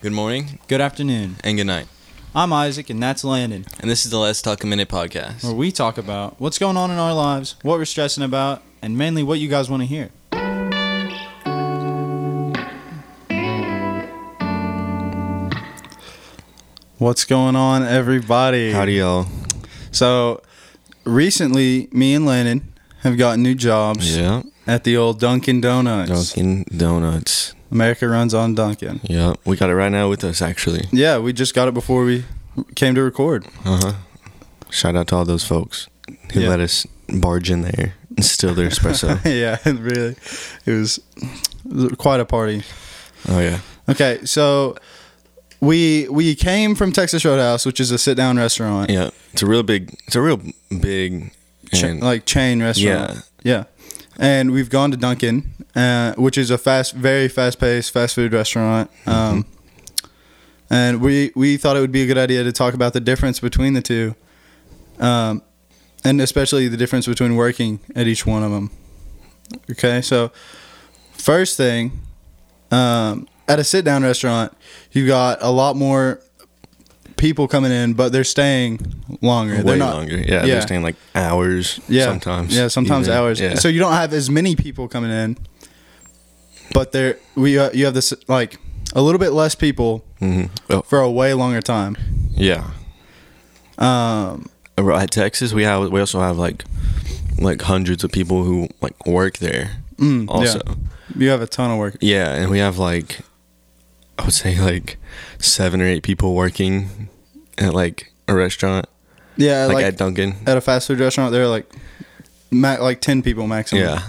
Good morning Good afternoon. and good night. I'm Isaac, and that's Landon, And this is the Let's Talk a Minute podcast. where we talk about what's going on in our lives, what we're stressing about, and mainly what you guys want to hear. What's going on, everybody? Howdy, y'all. So, recently, me and Landon have gotten new jobs Yeah. at the old Dunkin' Donuts. Dunkin' Donuts. America runs on Dunkin'. Yeah. We got it right now with us, actually. Yeah, we just got it before we came to record. Uh huh. Shout out to all those folks who Yeah. let us barge in there and steal their espresso. yeah, really. It was, it was quite a party. oh, yeah. Okay, so we we came from Texas Roadhouse, which is a sit down restaurant, Yeah. It's a real big, it's a real big, and like chain restaurant. Yeah. And we've gone to Dunkin', uh, which is a fast, very fast paced fast food restaurant. Um, and we we thought it would be a good idea to talk about the difference between the two, um, and especially the difference between working at each one of them. Okay, so first thing, um, at a sit down restaurant, you've got a lot more people coming in, but they're staying longer. way they're not longer. Yeah, yeah. They're staying like hours yeah, sometimes. Yeah, sometimes even. hours. Yeah. So you don't have as many people coming in, but there we uh, you have this like a little bit less people hmm oh, for a way longer time. yeah. Um, At Texas, we have we also have like like hundreds of people who like work there. mm, Also, yeah, you have a ton of work. Yeah, and we have like I would say like seven or eight people working at like a restaurant, Yeah, like, like, at Dunkin'. at a fast food restaurant, there are like ma- like ten people maximum. Yeah,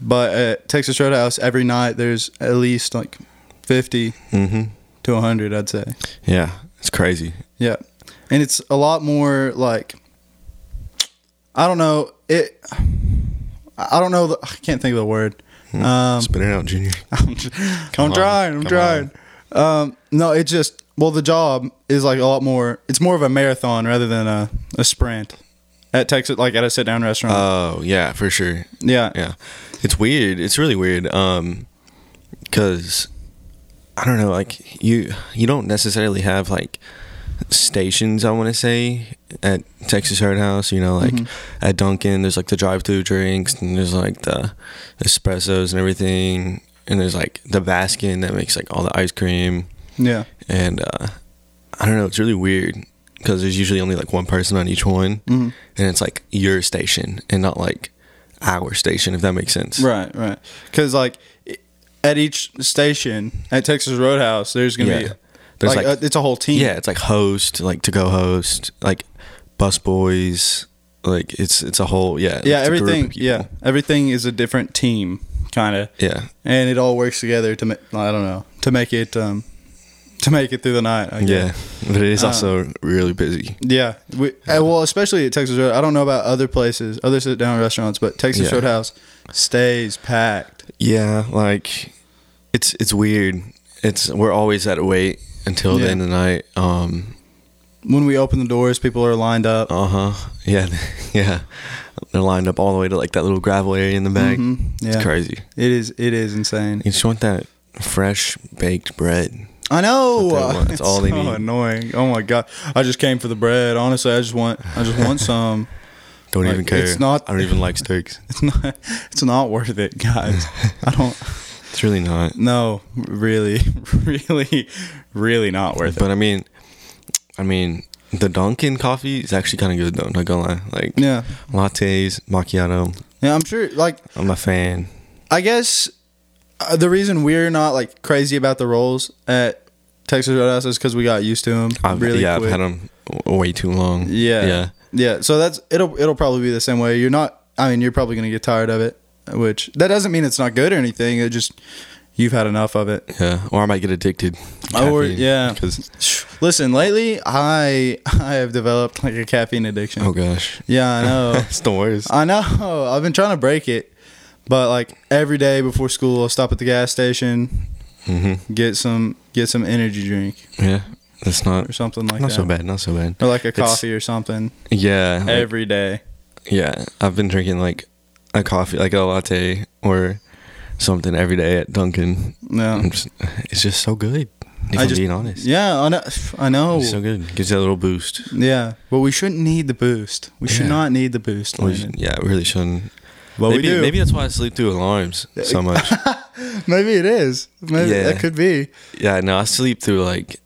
But at Texas Roadhouse, every night there's at least like fifty hmm to hundred, I'd say. yeah, it's crazy. Yeah, and it's a lot more like I don't know it. I don't know. The, I can't think of the word. Um, Spit it out, Junior. I'm, I'm trying. I'm come trying. Um, no, it just well, the job is like a lot more. It's more of a marathon rather than a, a sprint at Texas, like at a sit down restaurant. Oh yeah, for sure. yeah, Yeah, it's weird. It's really weird. Um, because I don't know, like you you don't necessarily have like stations. I want to say at Texas Roadhouse. You know, like at Dunkin', there's like the drive-through drinks, and there's like the espressos and everything, and there's like the Baskin that makes like all the ice cream, yeah, and uh, I don't know. It's really weird because there's usually only like one person on each one, Mhm. and it's like your station and not like our station. If that makes sense. right, right. Because like at each station at Texas Roadhouse, there's gonna Yeah. be There's like, like, uh, it's a whole team. yeah, it's like host, like to go host, like bus boys, like it's it's a whole yeah yeah. it's a group of Everything, yeah, everything is a different team, kind of. yeah and it all works together to make I don't know to make it um to make it through the night. I yeah, but it is Uh, also really busy. yeah. We, uh, well, especially at Texas Road. I don't know about other places, other sit down restaurants, but Texas Yeah. Roadhouse stays packed. Yeah, like it's it's weird. It's we're always at a wait until the end of the night. Um, When we open the doors, people are lined up. uh huh. Yeah, yeah. They're lined up all the way to like that little gravel area in the back. Mhm. Yeah, It's crazy. it is. It is insane. You just want that fresh baked bread. I know. That's what they want. That's it's all they so need. annoying. Oh my god! I just came for the bread. Honestly, I just want. I just want some. Don't Like, even care. it's not- I don't even like steaks. It's not. It's not worth it, guys. I don't. It's really not. No, really, really, really not worth it. But I mean, I mean, the Dunkin' coffee is actually kind of good though. Not gonna lie, like Yeah, lattes, macchiato. yeah. I'm sure. Like, I'm a fan. I guess uh, the reason we're not like crazy about the rolls at Texas Roadhouse is because we got used to them I've, really yeah, quick. I've had them way too long. Yeah. yeah, yeah, so that's it'll it'll probably be the same way. You're not. I mean, you're probably gonna get tired of it, which that doesn't mean it's not good or anything. It just you've had enough of it. yeah. Or I might get addicted. Or yeah. because Listen, lately I I have developed like a caffeine addiction. oh gosh, Yeah, I know. it's the worst. I know. I've been trying to break it, but like every day before school, I'll stop at the gas station, hmm get some get some energy drink Yeah, that's not or something like not that, Not so bad. Not so bad. or like a It's- coffee or something Yeah, like- every day. yeah. I've been drinking like a coffee, like a latte or something every day at Dunkin'. Yeah, it's just so good. If I I'm just- being honest. Yeah, I know. I know. It's so good. Gives you a little boost. Yeah, but we shouldn't need the boost. We should not need the boost. Should- yeah, we really shouldn't. But maybe we do. maybe that's why I sleep through alarms so much. Maybe it is. Maybe Yeah. that could be. yeah, no, I sleep through like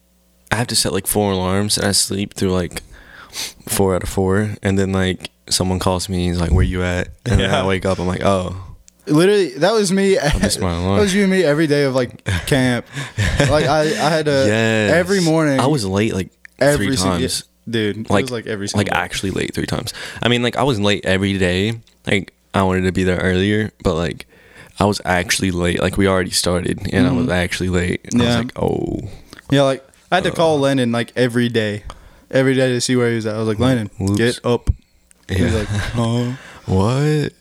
I have to set like four alarms and I sleep through like four out of four and then like someone calls me and he's like where you at and then I wake up I'm like oh Literally, that was me. that was you and me every day of like camp. like I, I had to yes every morning. I was late like every three single- times dude. It like was like every single like day. actually late three times I mean like I was late every day like I wanted to be there earlier but like I was actually late like we already started and I was actually late And I was Mm-hmm. Like oh Yeah, like I had to call Lennon like every day, every day to see where he was at. I was like, Lennon, Whoops. get up. He was yeah like, huh? what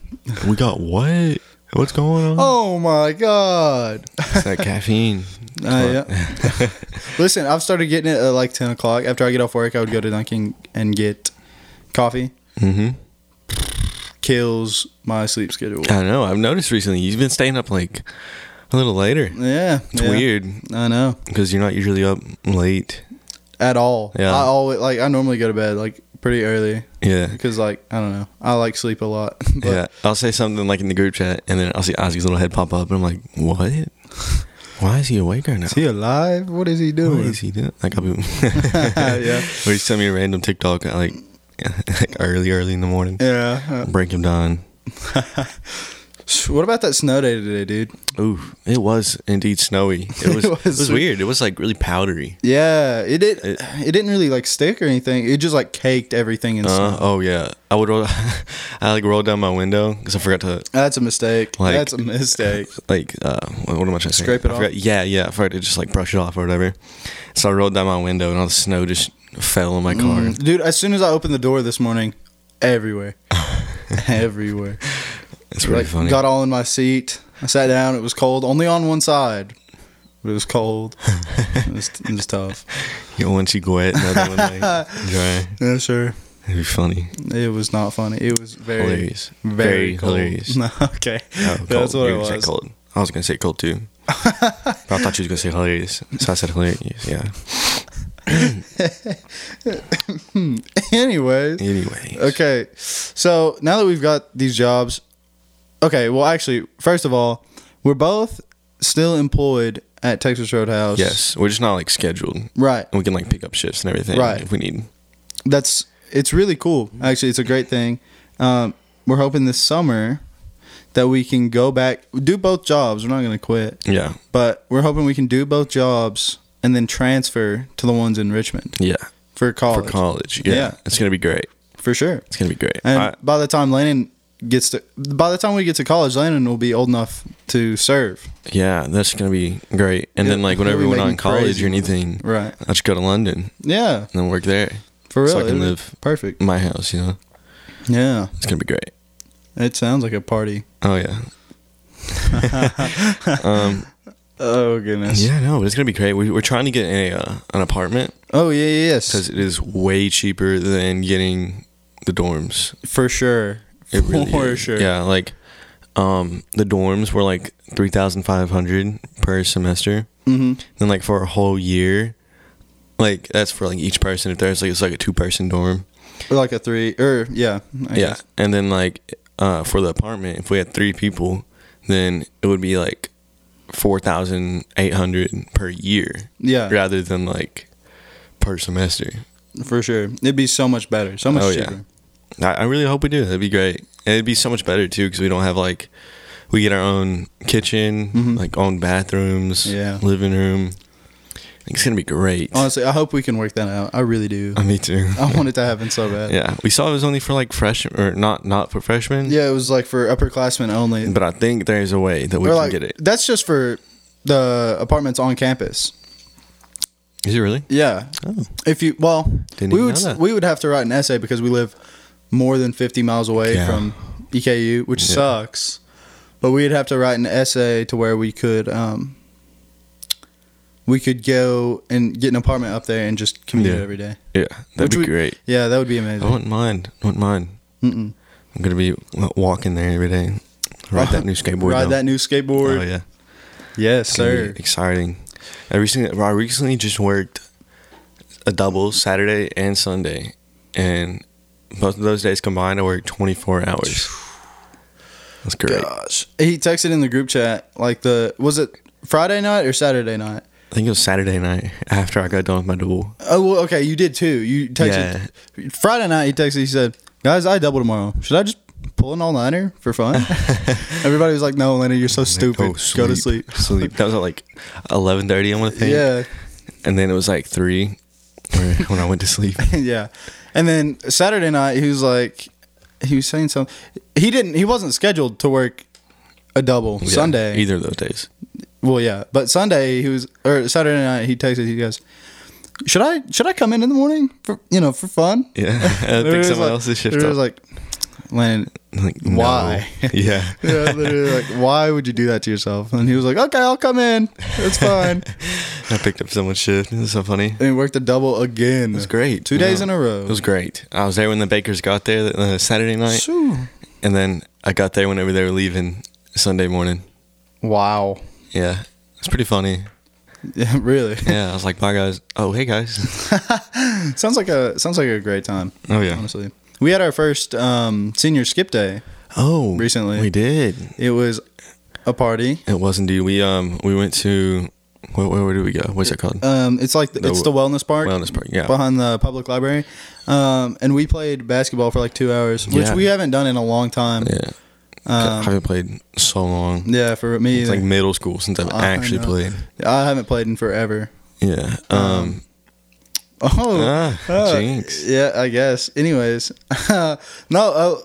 we got what what's going on Oh my god. It's that caffeine. Uh, yeah. Listen, I've started getting it at like ten o'clock. After I get off work, I would go to Dunkin' and get coffee. Mm-hmm. Kills my sleep schedule. I know. I've noticed recently you've been staying up like a little later. Yeah, It's yeah. weird I know. because you're not usually up late. At all. Yeah. I always like. I normally go to bed like pretty early Yeah. because like I don't know. I like sleep a lot. But yeah. I'll say something like in the group chat and then I'll see Ozzy's little head pop up and I'm like, what? Why is he awake right now? Is he alive? What is he doing? What is he doing? Like, I'll be. Yeah. Or he's sending me a random TikTok like, like early, early in the morning. Yeah. Break him down. What about that snow day today, dude? Ooh, it was indeed snowy. It was, It it was was, weird. It was like really powdery. Yeah, it did. It- It, didn't really like stick or anything. It just like caked everything in Uh, snow. oh yeah, I would roll. I like rolled down my window because I forgot to That's a mistake. Like- That's a mistake. like uh, what, what am I trying to say? Scrape it I forgot- Yeah, yeah. I forgot to just like brush it off or whatever. So I rolled down my window and all the snow just fell in my car. Mm, dude, as soon as I opened the door this morning, everywhere, everywhere. It's really like funny. got all in my seat. I sat down. It was cold, only on one side, but it was cold. it, was, it was tough. You know, one cheek wet, another one like dry. Yeah, sure. It'd be funny. It was not funny. It was very hilarious. very, Very cold. hilarious. okay, that's what You it gonna say was. Cold. I was gonna say cold too. but I thought you was gonna say hilarious, so I said hilarious. Yeah. Anyways, Anyway. okay. So now that we've got these jobs, okay. Well, actually, first of all, we're both still employed at Texas Roadhouse. Yes, we're just not like scheduled. Right. And we can like pick up shifts and everything Right. if we need. That's it's really cool. Actually, it's a great thing. Um, we're hoping this summer that we can go back, do both jobs. We're not going to quit, Yeah. but we're hoping we can do both jobs and then transfer to the ones in Richmond Yeah. for college. For college. Yeah. Yeah. It's gonna be great. For sure. It's gonna be great. And I- by the time Landon gets to, by the time we get to college, Landon will be old enough to serve. yeah, that's gonna be great. And Yeah, then like whenever we're not in college crazy or anything, Right. I just go to London Yeah. and then work there. For real. So I can live- Perfect. my house, you know. Yeah. It's gonna be great. It sounds like a party. Oh yeah. um, Oh goodness. yeah, no, it's gonna be great. We, we're trying to get a uh, an apartment Oh yeah, yeah yes. because it is way cheaper than getting the dorms. For sure. It really For is. sure. Yeah, like um, the dorms were like three thousand five hundred per semester. hmm Then like for a whole year, like that's for like each person. If there's like it's like a two person dorm. Or like a three, or yeah, I yeah, guess. and then like uh, for the apartment, if we had three people, then it would be like four thousand eight hundred per year, yeah, rather than like per semester. for sure. It'd be so much better, so much Oh, yeah. I, I really hope we do. That'd be great. And it'd be so much better too because we don't have like we get our own kitchen, Mhm. like own bathrooms, Yeah. living room. It's gonna be great. Honestly, I hope we can work that out. I really do. Uh, Me too. I want it to happen so bad. Yeah, we saw it was only for like freshmen or not not for freshmen. Yeah, it was like for upperclassmen only. but I think there's a way that we Or can like get it. that's just for the apartments on campus. Is it really? Yeah, Oh, if you well, Didn't we even would know that. we would have to write an essay because we live more than fifty miles away Yeah. from EKU, which Yeah. sucks. But we'd have to write an essay to where we could um, we could go and get an apartment up there and just commute Yeah. every day. yeah, that'd Which be we- great. Yeah, that would be amazing. I wouldn't mind. I wouldn't mind. Mm-mm. I'm gonna be walking there every day. Ride that new skateboard. Ride now. that new skateboard. Oh yeah, Yes, sir. exciting. I recently I recently just worked a double Saturday and Sunday, and both of those days combined, I worked 24 hours. That's great. Gosh, he texted in the group chat like the was it Friday night or Saturday night? I think it was Saturday night after I got done with my double. Oh, well, okay, you did too. You texted Friday night. He texted. He said, "Guys, I double tomorrow. Should I just pull an all nighter for fun?" Everybody was like, "No, Lenny, you're so stupid. Oh, Go, to sleep." sleep. That was at like 11:30. I want to think. Yeah, And then it was like three when I went to sleep. yeah. And then Saturday night, he was like, he was saying something. He didn't. He wasn't scheduled to work a double Yeah, Sunday. Either of those days. Well, yeah, but Sunday he was or Saturday night he texted. He goes, "Should I should I come in in the morning for you know for fun?" Yeah. I think someone like- else's shift. It was like, Landon, Like, no. why? Yeah. yeah, literally like, why would you do that to yourself? And he was like, "Okay, I'll come in. It's fine." I picked up someone's shift. It was so funny. and he worked a double again. It was great. Two days Yeah. in a row. It was great. I was there when the bakers got there uh, Saturday night, Shoo. and then I got there whenever they were leaving Sunday morning. Wow. Yeah, it's pretty funny. Yeah, really. Yeah, I was like, "Bye, guys." Oh, hey, guys. sounds like a sounds like a great time. Oh yeah. Honestly, we had our first um, senior skip day. Oh, Recently. we did. It was a party. It was indeed. We um we went to where, where, where did we go? What's it called? Um, it's like the, The it's the wellness park. Wellness park. Yeah. behind the public library. Um, and we played basketball for like two hours, which Yeah. we haven't done in a long time. Yeah. I Um, haven't played so long. yeah, for me, It's either. like middle school since I've I actually know. played. I haven't played in forever. Yeah. Um. Oh, ah, uh, jinx. yeah, I guess. Anyways, no, uh,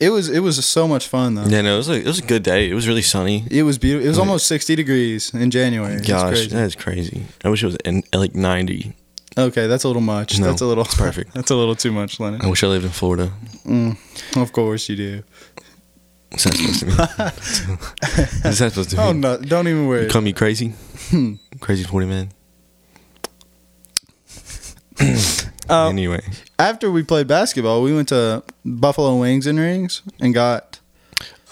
it was it was so much fun though. Yeah. No, it was a it was a good day. It was really sunny. It was beautiful. It was Like- almost sixty degrees in January. Gosh, crazy. that is crazy. I wish it was in like ninety. Okay, that's a little much. No, that's a little perfect. That's a little too much, Lennon. I wish I lived in Florida. Mm, of course you do. What's that supposed to mean? What's that supposed to mean? Oh no! Don't even worry. You call me crazy? crazy forty man. Um, anyway, after we played basketball, we went to Buffalo Wings and Rings and got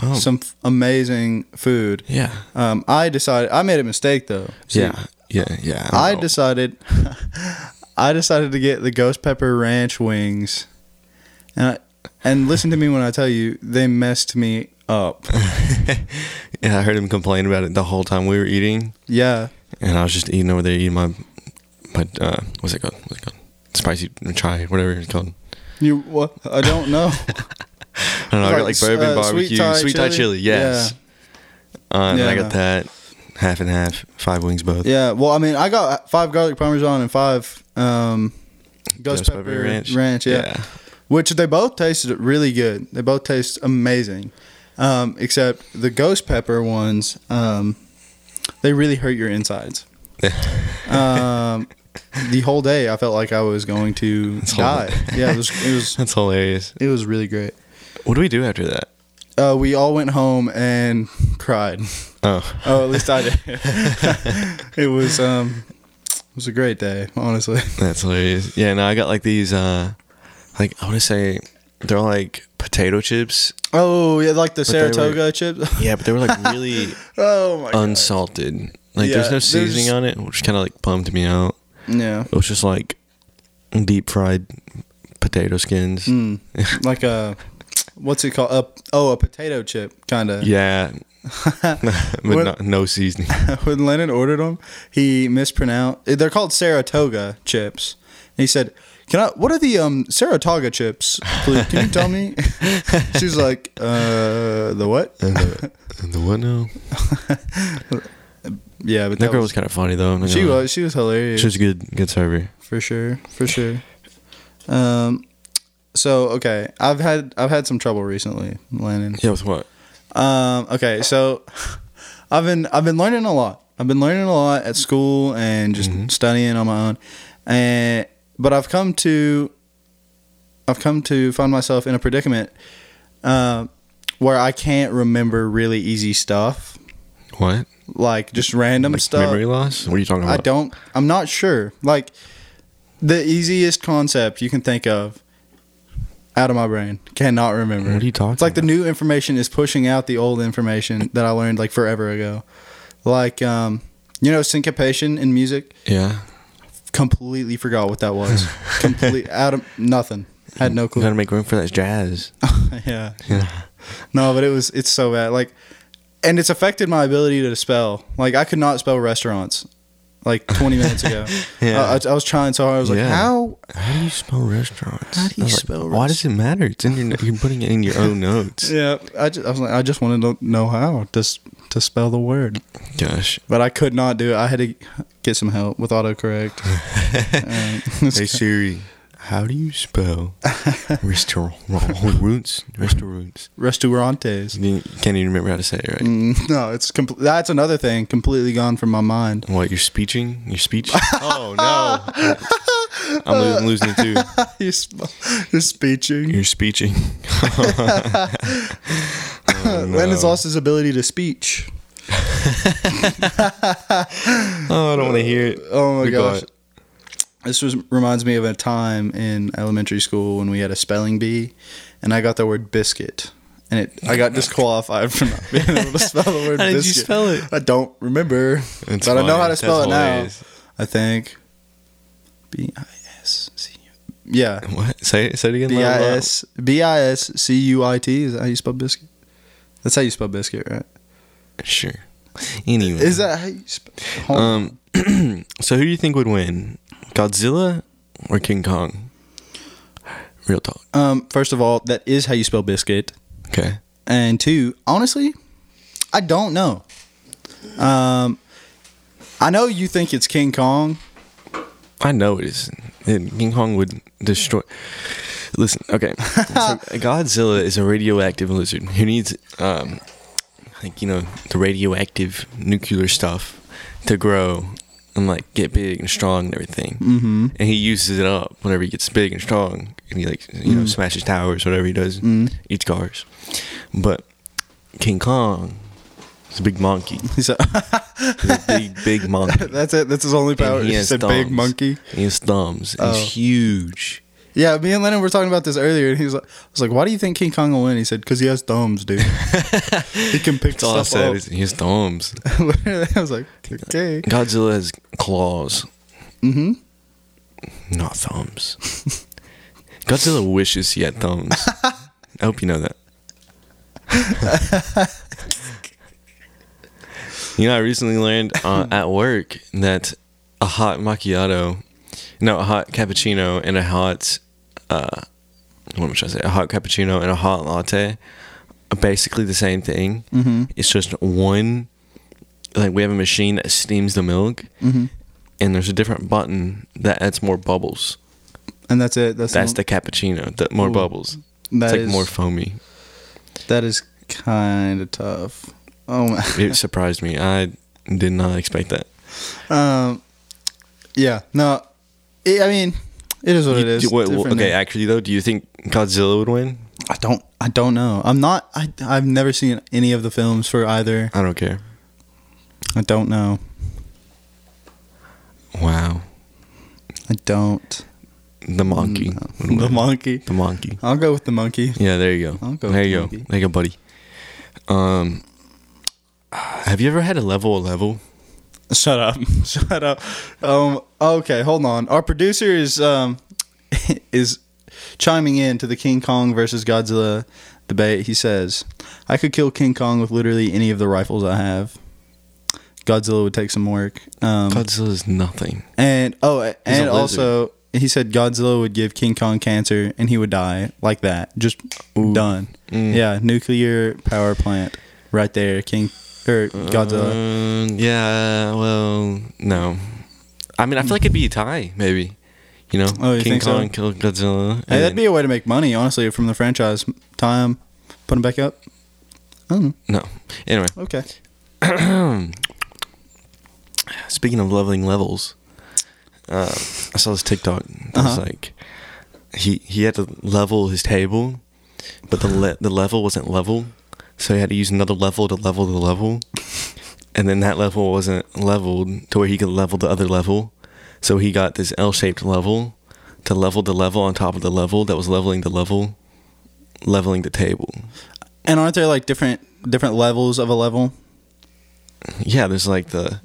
oh some f- amazing food. yeah, Um, I decided I made a mistake though. See, yeah, yeah, yeah. I know. decided I decided to get the ghost pepper ranch wings, and I, and listen to me when I tell you they messed me up. yeah, I heard him complain about it the whole time we were eating, Yeah, and I was just eating over there eating my, my uh, what's it called? What's it called? Spicy chai, whatever it's called. you what? I don't know. I don't know. I got like bourbon uh, barbecue, sweet Thai sweet Thai chili? chili. Yes. Uh, and Yeah, I got that half and half, five wings both. yeah, well, I mean, I got five garlic parmesan and five um, ghost, pepper, ranch. yeah. Which they both tasted really good. They both taste amazing, um, except the ghost pepper ones. Um, they really hurt your insides. um, the whole day, I felt like I was going to That's die. horrible. Yeah, it was. It was. That's hilarious. It was really great. What do we do after that? Uh, we all went home and cried. Oh, Oh, at least I did. it was. Um, it was a great day, honestly. that's hilarious. Yeah, no, I got like these, uh, like, I want to say they're like potato chips. Oh yeah, like the they were- Saratoga chips. Yeah, but they were like really oh my god. unsalted. Like, Yeah, there's no there's- seasoning on it, which kind of like bummed me out. Yeah. It was just like deep fried potato skins. Mm, like a what's it called? A, oh, a potato chip kind of. Yeah, but What- no, no seasoning. when Lennon ordered them, he mispronounced. They're called Saratoga chips. And he said, "Can I? What are the um Saratoga chips? Please, can you tell me?" She's like, "Uh, the what?" And the, and the what now? yeah, but That girl was kind of funny though. She gonna was. She was hilarious. She was a good, good server. for sure. For sure. Um. So okay, I've had I've had some trouble recently, Lennon. Yeah, with what? Um, okay, so I've been I've been learning a lot. I've been learning a lot at school and just Mhm. studying on my own. And but I've come to I've come to find myself in a predicament uh, where I can't remember really easy stuff, What? like just random Like stuff. Memory loss? What are you talking about? I don't. I'm not sure. Like the easiest concept you can think of out of my brain cannot remember. What are you talking? It's like the new information is pushing out the old information that I learned like forever ago. Like um You know, syncopation in music. Yeah. Completely forgot what that was. Complete out of nothing. Had no clue. You gotta make room for that jazz. yeah. Yeah. No, but it was it's so bad. Like, and it's affected my ability to spell. Like, I could not spell restaurants. Like 20 minutes ago. Yeah. I, I, I was trying so hard. I was like, Yeah. how? How do you spell restaurants? How do you was like, spell Why does it matter? It's in your. You're putting it in your own notes. Yeah, I just I was like, I just wanted to know how s- to spell the word, Gosh. but I could not do it. I had to get some help with autocorrect. Um, Hey Siri, how do you spell restaurants? Restaurants. restaurantes. You can't even remember how to say it, right? Mm, no, it's compl- that's another thing completely gone from my mind. What, you're speeching? Your speech? oh, no. I'm, lo- I'm losing it too. you're, sp- you're speeching. You're speeching. Oh, When no. lost his ability to speech? Oh, I don't want to hear it. Oh my We gosh. This was reminds me of a time in elementary school when we had a spelling bee, and I got the word biscuit, and it I got disqualified for not being able to spell the word How did you biscuit. spell it? I don't remember, It's but I know how to spell That's it now. hilarious. I think. B I S C. Yeah. What? Say it. Say it again. B I. S B I S C U I T. Is that how you spell biscuit? That's how you spell biscuit, right? Sure. Anyway. Is that how you spell? Um. so who do you think would win, Godzilla or King Kong? Real talk. Um, first of all, that is how you spell biscuit. Okay. And two, honestly, I don't know. Um, I know you think it's King Kong. I know it is. It, King Kong would destroy. Listen, okay. so Godzilla is a radioactive lizard who needs, um, like you know, the radioactive nuclear stuff to grow and like get big and strong and everything. Mm-hmm. And he uses it up whenever he gets big and strong, and he like you know Mm. smashes towers, whatever he does, Mm. eats cars. But King Kong is a big monkey. He's a, He's a big, big monkey. that's it. That's his only power. he He has said big monkey. He has thumbs. Oh. He's huge. Yeah, me and Lennon were talking about this earlier, and he was like, "I was like, why do you think King Kong will win?" He said, "Cause he has thumbs, dude. he can pick That's all I stuff said. up." Is he has thumbs. Literally, I was like, "Okay." Godzilla has claws, Mm-hmm. not thumbs. Godzilla wishes he had thumbs. I hope you know that. You know, I recently learned uh, at work that a hot macchiato, no, a hot cappuccino and a hot, uh, what am I trying to say? A hot cappuccino and a hot latte are basically the same thing. Mm-hmm. It's just one, like we have a machine that steams the milk, Mm-hmm. and there's a different button that adds more bubbles. And that's it. That's That's the cappuccino. The more Ooh. bubbles. that it's like is- more foamy. That is kind of tough. Oh my. It surprised me. I did not expect that. Um. Yeah. No. It, I mean, it is what You- it is. do- what- Different okay, actually though, do you think Godzilla would win? I don't. I don't know. I'm not. I. I've never seen any of the films for either. I don't care. I don't know. Wow. I don't. The monkey. No. The monkey. The monkey. I'll go with the monkey. Yeah, there you go. I'll go there you go. There you go, buddy. Um, have you ever had a level of level? Shut up. Shut up. Um. Okay. Hold on. Our producer is um is chiming in to the King Kong versus Godzilla debate. He says, "I could kill King Kong with literally any of the rifles I have." Godzilla would take some work. Um, Godzilla is nothing. And oh, He's and also he said Godzilla would give King Kong cancer and he would die like that, just Ooh. done. Mm. Yeah, nuclear power plant right there, King or Godzilla. Um, yeah, well, no. I mean, I feel like it'd be a tie, maybe. You know, Oh, you King think so? Kong killed Godzilla. hey, that'd be a way to make money, honestly, from the franchise. Time, put him back up. I don't know. no. Anyway, Okay. speaking of leveling levels, uh, I saw this TikTok. It was Uh-huh. like he he had to level his table, but the le- the level wasn't level, so he had to use another level to level the level, and then that level wasn't leveled to where he could level the other level, so he got this L-shaped level to level the level on top of the level that was leveling the level, leveling the table. And aren't there like different different levels of a level? Yeah, there's like the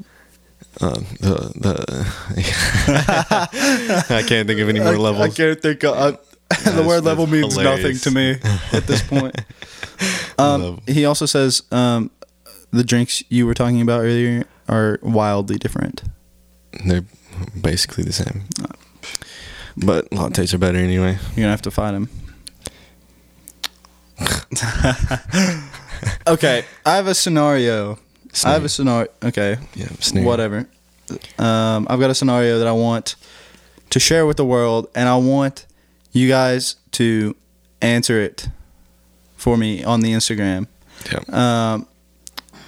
Um, the the I can't think of any more I, levels. I can't think. Of, I, the word level means nothing to me at this point. Um, he also says um, the drinks you were talking about earlier are wildly different. They're basically the same, but lattes are better anyway. You're gonna have to fight him. okay, I have a scenario. I have a scenario. Okay, yeah, whatever. Um, I've got a scenario that I want to share with the world, and I want you guys to answer it for me on the Instagram. Yeah. Um,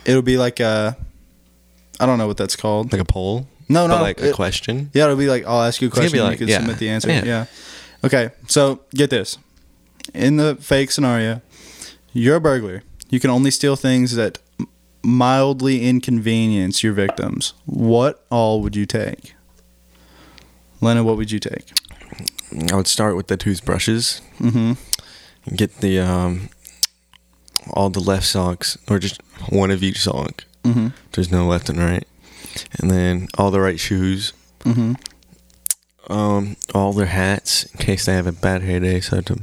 it'll be like a, I don't know what that's called. Like a poll. No, no, like a question. Yeah, it'll be like I'll ask you a question. like- you can yeah. submit the answer. Yeah. Yeah. Okay, so get this. In the fake scenario, you're a burglar. You can only steal things that mildly inconvenience your victims. What all would you take? Lena, what would you take? I would start with the toothbrushes. Mm-hmm. Get the um, all the left socks, or just one of each sock. Mm-hmm. There's no left and right, and then all the right shoes. Mm-hmm. Um, all their hats in case they have a bad hair day, so to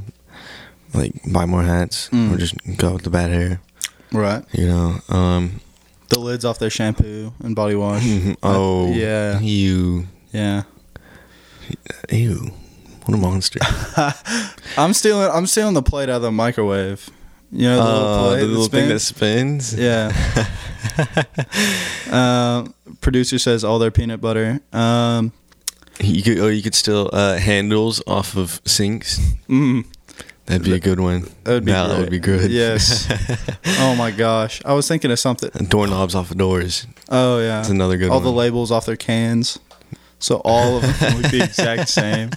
like buy more hats Mm. or just go with the bad hair. Right. You know. Um. The lids off their shampoo and body wash. oh. yeah. You. Yeah. Ew. What a monster. I'm stealing. I'm stealing the plate out of the microwave. You know the little Uh, plate, the little thing that spins? Yeah. um, producer says all their peanut butter. Um, You could, or you could still uh, handles off of sinks. mm, That'd be a good one. that would be That would be good. Yes. oh my gosh, I was thinking of something. Doorknobs off of doors. Oh yeah, That's another good one. all one. the labels off their cans, so all of them look the exact same.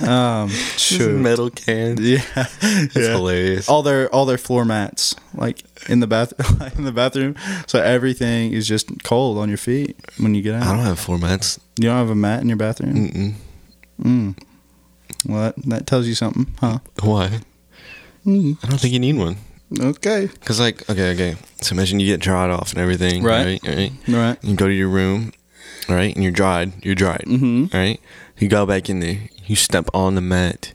Um, shoot. metal cans. Yeah, That's yeah. hilarious. All their all their floor mats, like in the bath in the bathroom, so everything is just cold on your feet when you get out. I don't have floor mats. You don't have a mat in your bathroom? Mm-mm. Mm. Well, that, that tells you something, huh? Why? Mm. I don't think you need one. Okay. Cause like, okay, okay. So imagine you get dried off and everything. Right. Right. Right. Right. You go to your room. Right. And you're dried. You're dried. Mm-hmm. Right. You go back in there. You step on the mat.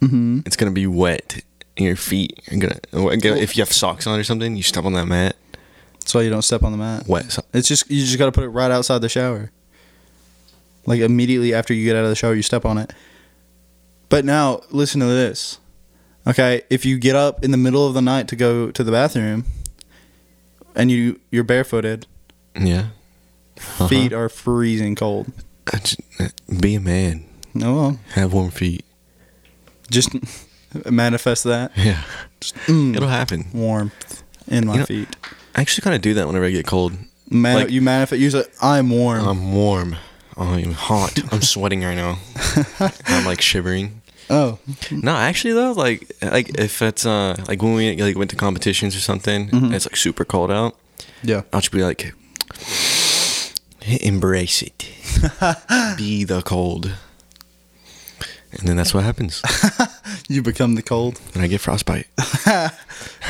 Mm-hmm. It's gonna be wet. And your feet are gonna. If you have socks on or something, you step on that mat. So you don't step on the mat. Wet. So- It's just you just got to put it right outside the shower. Like immediately after you get out of the shower, you step on it. But now listen to this. Okay, if you get up in the middle of the night to go to the bathroom, and you you're barefooted, Yeah. Uh-huh. feet are freezing cold. Just- Be a man. No, Have warm feet. just manifest that Yeah. Mm. It'll happen. warmth in my You know- feet. I actually kind of do that whenever I get cold. Man, like- you manifest. You say, "I'm warm." I'm warm. I'm hot. I'm sweating right now. I'm like shivering. oh, No, actually though, like like if it's uh like when we like went to competitions or something, Mhm. and it's like super cold out. yeah. I'll just be like, embrace it, be the cold, and then that's what happens. You become the cold. And I get frostbite.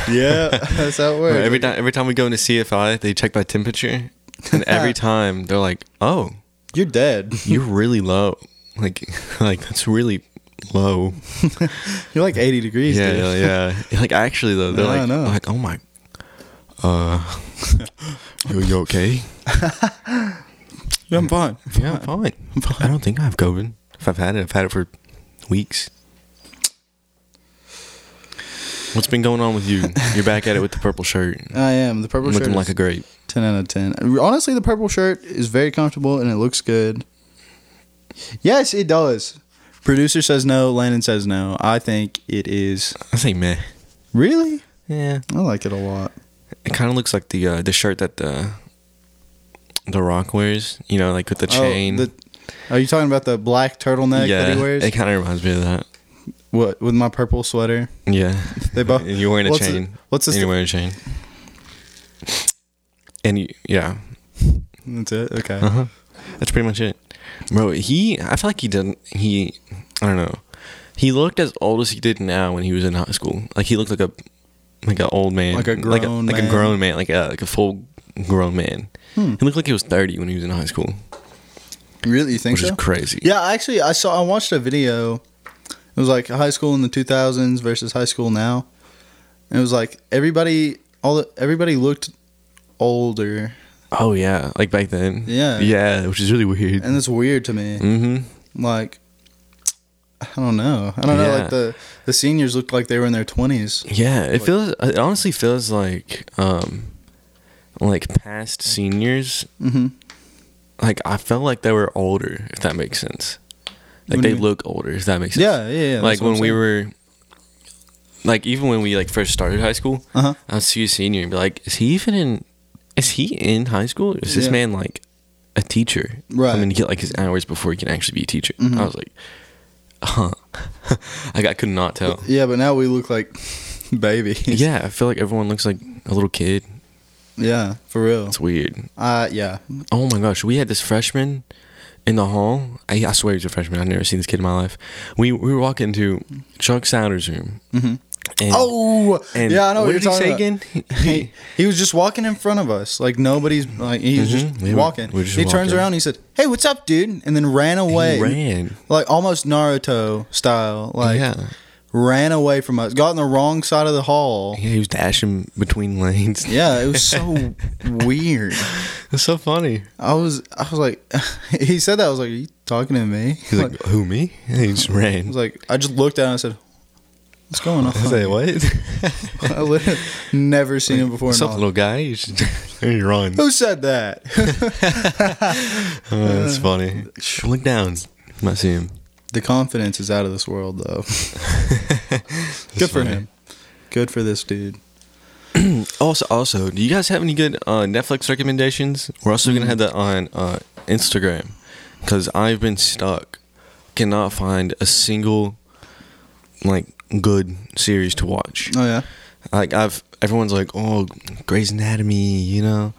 Yeah, that's how it works. every time every time we go into CFI, they check my temperature, and every time they're like, "Oh, You're dead. you're really low. Like like that's really low." You're like 80 degrees. yeah, dude. yeah, yeah. Like actually though, they're I like, know. like, oh my, uh, you, you okay? Yeah, I'm fine. Yeah, I'm fine. I don't think I have COVID. If I've had it, I've had it for weeks. What's been going on with you? You're back at it with the purple shirt. I am. The purple shirt Looking like is a grape. 10 out of 10. Honestly, the purple shirt is very comfortable and it looks good. Yes, it does. Producer says no. Landon says no. I think it is. I say meh. Really? Yeah. I like it a lot. It kind of looks like the uh, the shirt that the the Rock wears. You know, like with the Oh, chain. the- are you talking about the black turtleneck yeah, that he wears? it kind of reminds me of that. what with my purple sweater? Yeah. They both. And you're wearing a what's chain. The, what's this? and you're wearing a chain. And you, yeah, That's it. Okay. Uh huh. That's pretty much it, bro. He, I feel like he didn't. He, I don't know. He looked as old as he did now when he was in high school. Like he looked like a, like an old man, Like a like a, grown like a man. grown man, like a like a full grown man. Hmm. He looked like he was 30 when he was in high school, Really, you think which so? is crazy. Yeah, actually, I saw. I watched a video. It was like high school in the 2000s versus high school now. And it was like everybody, all the, everybody looked older, Oh yeah, like back then. Yeah. Yeah, which is really weird. and it's weird to me. mm-hmm. Like, I don't know. I don't know. Like the the seniors looked like they were in their 20s. Yeah, it feels. It honestly feels like, um, like past seniors. Mm-hmm. Like I felt like they were older, if that makes sense. Like do they look older, if that makes sense. Yeah, yeah, yeah. like when we were, like even when we like first started high school, Uh huh. I'd see a senior and be like, "Is he even in? Is he in high school? Is this Yeah. man like a teacher? Right. I mean, to get like his hours before he can actually be a teacher." Mhm. I was like. Like I could not tell. Yeah, but now we look like babies. Yeah, I feel like everyone looks like a little kid. Yeah, for real. It's weird. Uh, yeah. Oh my gosh, we had this freshman in the hall. I, I swear he's a freshman. I've never seen this kid in my life. We we were walking into Chuck Sounders' room. Mhm. And, Oh, and yeah, I know what, you're talking about. He, he was just walking in front of us, like nobody's like he was Mhm. just We were- walking. we just he turns walking. around, he said, "Hey, what's up, dude?" And then ran away, ran. like almost Naruto style, like yeah. ran away from us. Got on the wrong side of the hall. yeah, he was dashing between lanes. Yeah, it was so weird. It's so funny. I was, I was like, he said that. I was like, "Are you talking to me?" He's like, "Who me?" And he just ran. I was like, I just looked at him and I said, "What's going on?" I say what? I literally never seen him before. What's up, little guy? You should you run. Who said that? Oh, that's funny. Look down. Might see him. the confidence is out of this world, though. Good for funny. him. Good for this dude. Also, also, do you guys have any good uh, Netflix recommendations? We're also gonna have that on uh, Instagram because I've been stuck. Cannot find a single like good series to watch. Oh yeah. Like I've everyone's like, oh, Grey's Anatomy, you know?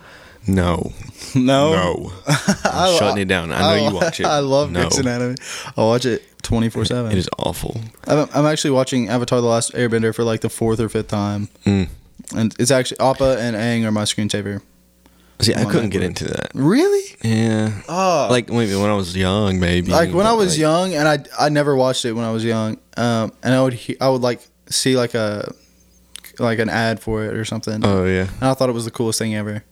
No, No. no, I- I'm shutting it down. I know you watch it. I love no, Grey's Anatomy. I watch it 24/7. It is awful. I'm I'm actually watching Avatar: The Last Airbender for like the fourth or fifth time, Mm. and it's actually Appa and Aang are my screensaver. See, I couldn't get into that. Really? Yeah, Oh, like maybe when I was young, maybe. like when I was like, young, and I I never watched it when I was young. Um, and I would he- I would like see like a like an ad for it or something. Oh yeah, and I thought it was the coolest thing ever.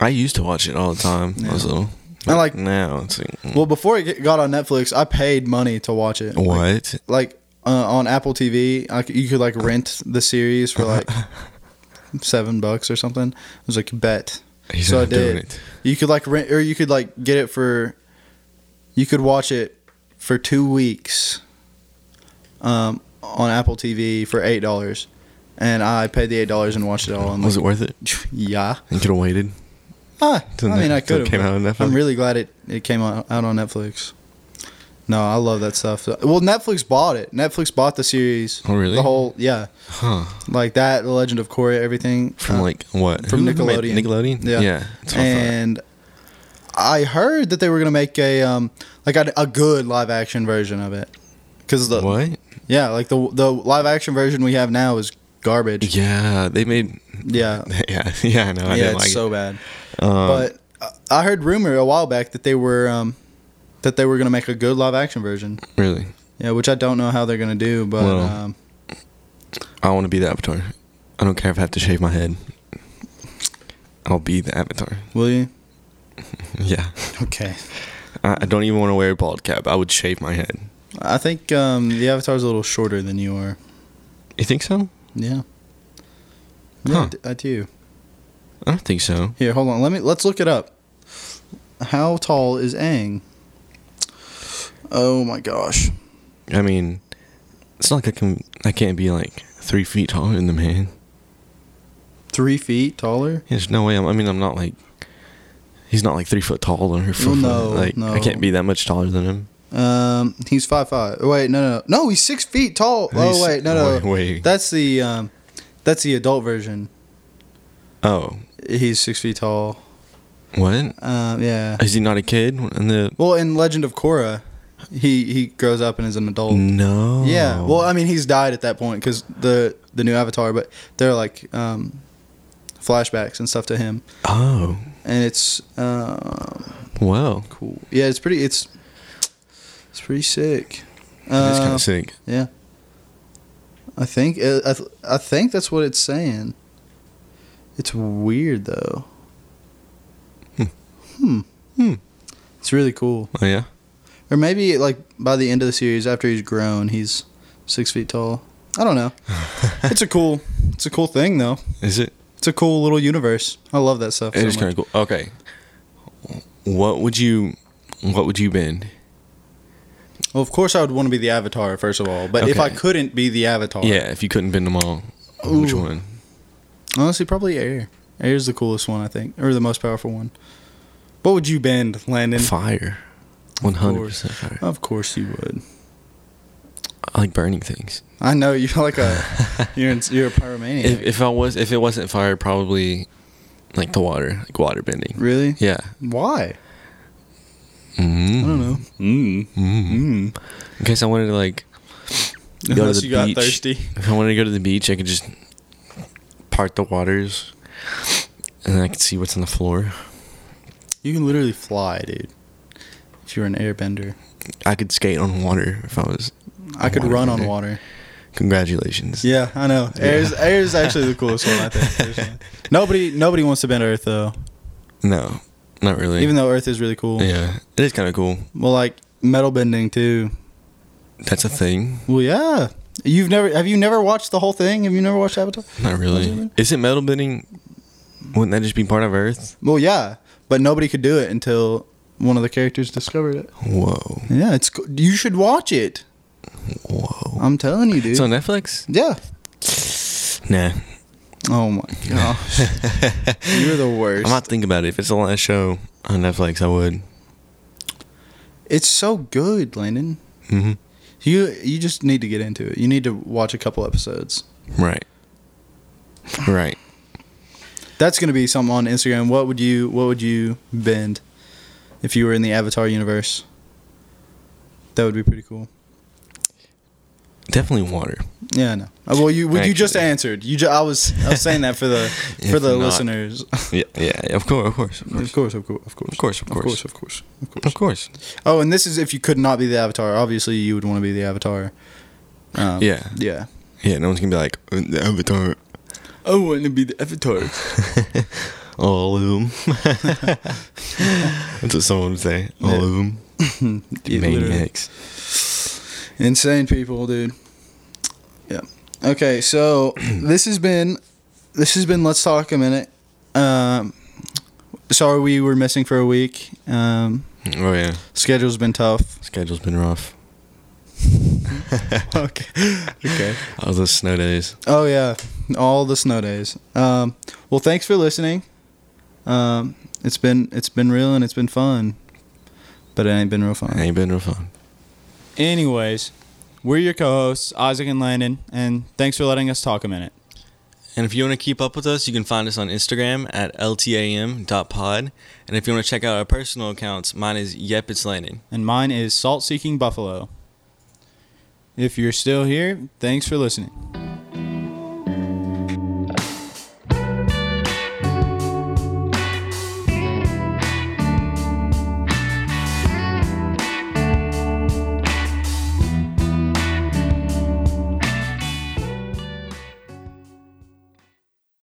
I used to watch it all the time. I was Yeah. little. I like- now. It's like, mm. Well, before it got on Netflix, I paid money to watch it. Like, what? like uh, on Apple TV, you could like rent the series for like seven bucks or something. It was like bet. He's So I not doing did. it. You could like rent, or you could like get it for. You could watch it for two weeks. Um, on Apple TV for eight dollars, and I paid the eight dollars and watched it all. And Was it worth it? yeah. You could have waited. Ah, I mean, I could it came have. out on Netflix? I'm really glad it, it came out, out on Netflix. No, I love that stuff. Well, Netflix bought it. Netflix bought the series. Oh, really? The whole, yeah, Huh? like that, The Legend of Korra, everything. From Uh, like what? from Who Nickelodeon. Nickelodeon. Yeah. Yeah. And I heard that they were gonna make a um like a, a good live action version of it. Cause the what? yeah, like the the live action version we have now is garbage. Yeah, they made. Yeah, Yeah, yeah. I know. I yeah, it's like so bad. Um, but uh, I heard rumor a while back that they were um, that they were gonna make a good live action version. really, Yeah, which I don't know how they're gonna do, but Well. um, I want to be the Avatar. I don't care if I have to shave my head. I'll be the Avatar. will you? Yeah. Okay. I, I don't even want to wear a bald cap. I would shave my head. I think um, the Avatar's a little shorter than you are. You think so? Yeah. Yeah, Huh. I do. I don't think so. Here, hold on. Let me let's look it up. How tall is Aang? Oh my gosh. I mean, it's not like I can. I can't be like three feet taller than the man. Three feet taller? There's no way. I'm, I mean, I'm not like. He's not like three foot tall or four Well, foot. no, like no. I can't be that much taller than him. Um, he's five five. Wait, no, no, no. He's six feet tall. He's- oh wait, no, no. Wait, wait. That's the um, that's the adult version. oh, He's six feet tall. what? Um, yeah. Is he not a kid? In the Well, in Legend of Korra, he he grows up and is an adult. no. Yeah. Well, I mean, he's died at that point because the the new Avatar, but they're like um, flashbacks and stuff to him. oh, and it's um, Wow. cool. Yeah, it's pretty. It's it's pretty sick. it's kind Uh, of sick. Yeah. I think uh, I, th- I think that's what it's saying. It's weird though. Hmm. Hmm. Hmm. It's really cool. Oh yeah. Or maybe like by the end of the series, after he's grown, he's six feet tall. I don't know. it's a cool. It's a cool thing though. Is it? It's a cool little universe. I love that stuff. It so is kind of cool. Okay. What would you? What would you bend? Well, of course, I would want to be the Avatar first of all. But if I couldn't be the Avatar, Yeah, if you couldn't bend them all, which one? honestly, probably Air. Air is the coolest one, I think, or the most powerful one. What would you bend, Landon? Fire. One hundred percent fire. Of course you would. I like burning things. I know you're like a you're in, you're a pyromaniac. If, if I was, if it wasn't fire, probably like the water, like water bending. really? Yeah. Why? Mm. I don't know. Mm. Mm. Mm. In case I wanted to like, Go to the you got beach. thirsty. if I wanted to go to the beach, I could just part the waters, and I could see what's on the floor. You can literally fly, dude. If you're an airbender, I could skate on water if I was. I could run on water. Congratulations. Yeah, I know. Air's Air's actually the coolest one, I think. personally. nobody nobody wants to bend Earth though. No, not really. Even though Earth is really cool. yeah, it is kind of cool. Well, like metal bending too. That's a thing. Well, yeah. You've never have you never watched the whole thing? Have you never watched Avatar? Not really. Is it metal bending? Wouldn't that just be part of Earth? Well, yeah, but nobody could do it until one of the characters discovered it. Whoa, Yeah, it's co- you should watch it. whoa. I'm telling you, dude. It's on Netflix. yeah. Nah, Oh my gosh, you're the worst. I'm not thinking about it. If it's the last show on Netflix, I would. It's so good, Landon. Mm-hmm. You you just need to get into it. You need to watch a couple episodes. Right. Right. That's gonna be something on Instagram. What would you What would you bend if you were in the Avatar universe? That would be pretty cool. Definitely water. Yeah, I know. Uh, Well, you well, you just answered. You ju- I was I was saying that for the for the not- listeners. Yeah, yeah, of course, of course, of course, Of course, of course, of course, Of course, of course. of course, of course. Oh, and this is if you could not be the Avatar. Obviously, you would want to be the Avatar. Um, Yeah. yeah. Yeah, no one's gonna be like "Uh, the Avatar. I want to be the Avatar. All of them. That's what someone would say. All Yeah. of them. Yeah, literally. Maniacs. Insane people, dude. Yeah. Okay, so this has been this has been let's talk a minute. Um, sorry we were missing for a week. Um, Oh yeah, schedule's been tough. schedule's been rough. okay. Okay. All the snow days. Oh yeah, all the snow days. Um, well, thanks for listening. Um, it's been it's been real and it's been fun, but it ain't been real fun. Ain't been real fun. Anyways, we're your co-hosts, Isaac and Landon, and thanks for letting us talk a minute. And if you want to keep up with us, you can find us on Instagram at ltam.pod. And if you want to check out our personal accounts, mine is Yep It's Landon. And mine is Salt Seeking Buffalo. If you're still here, thanks for listening.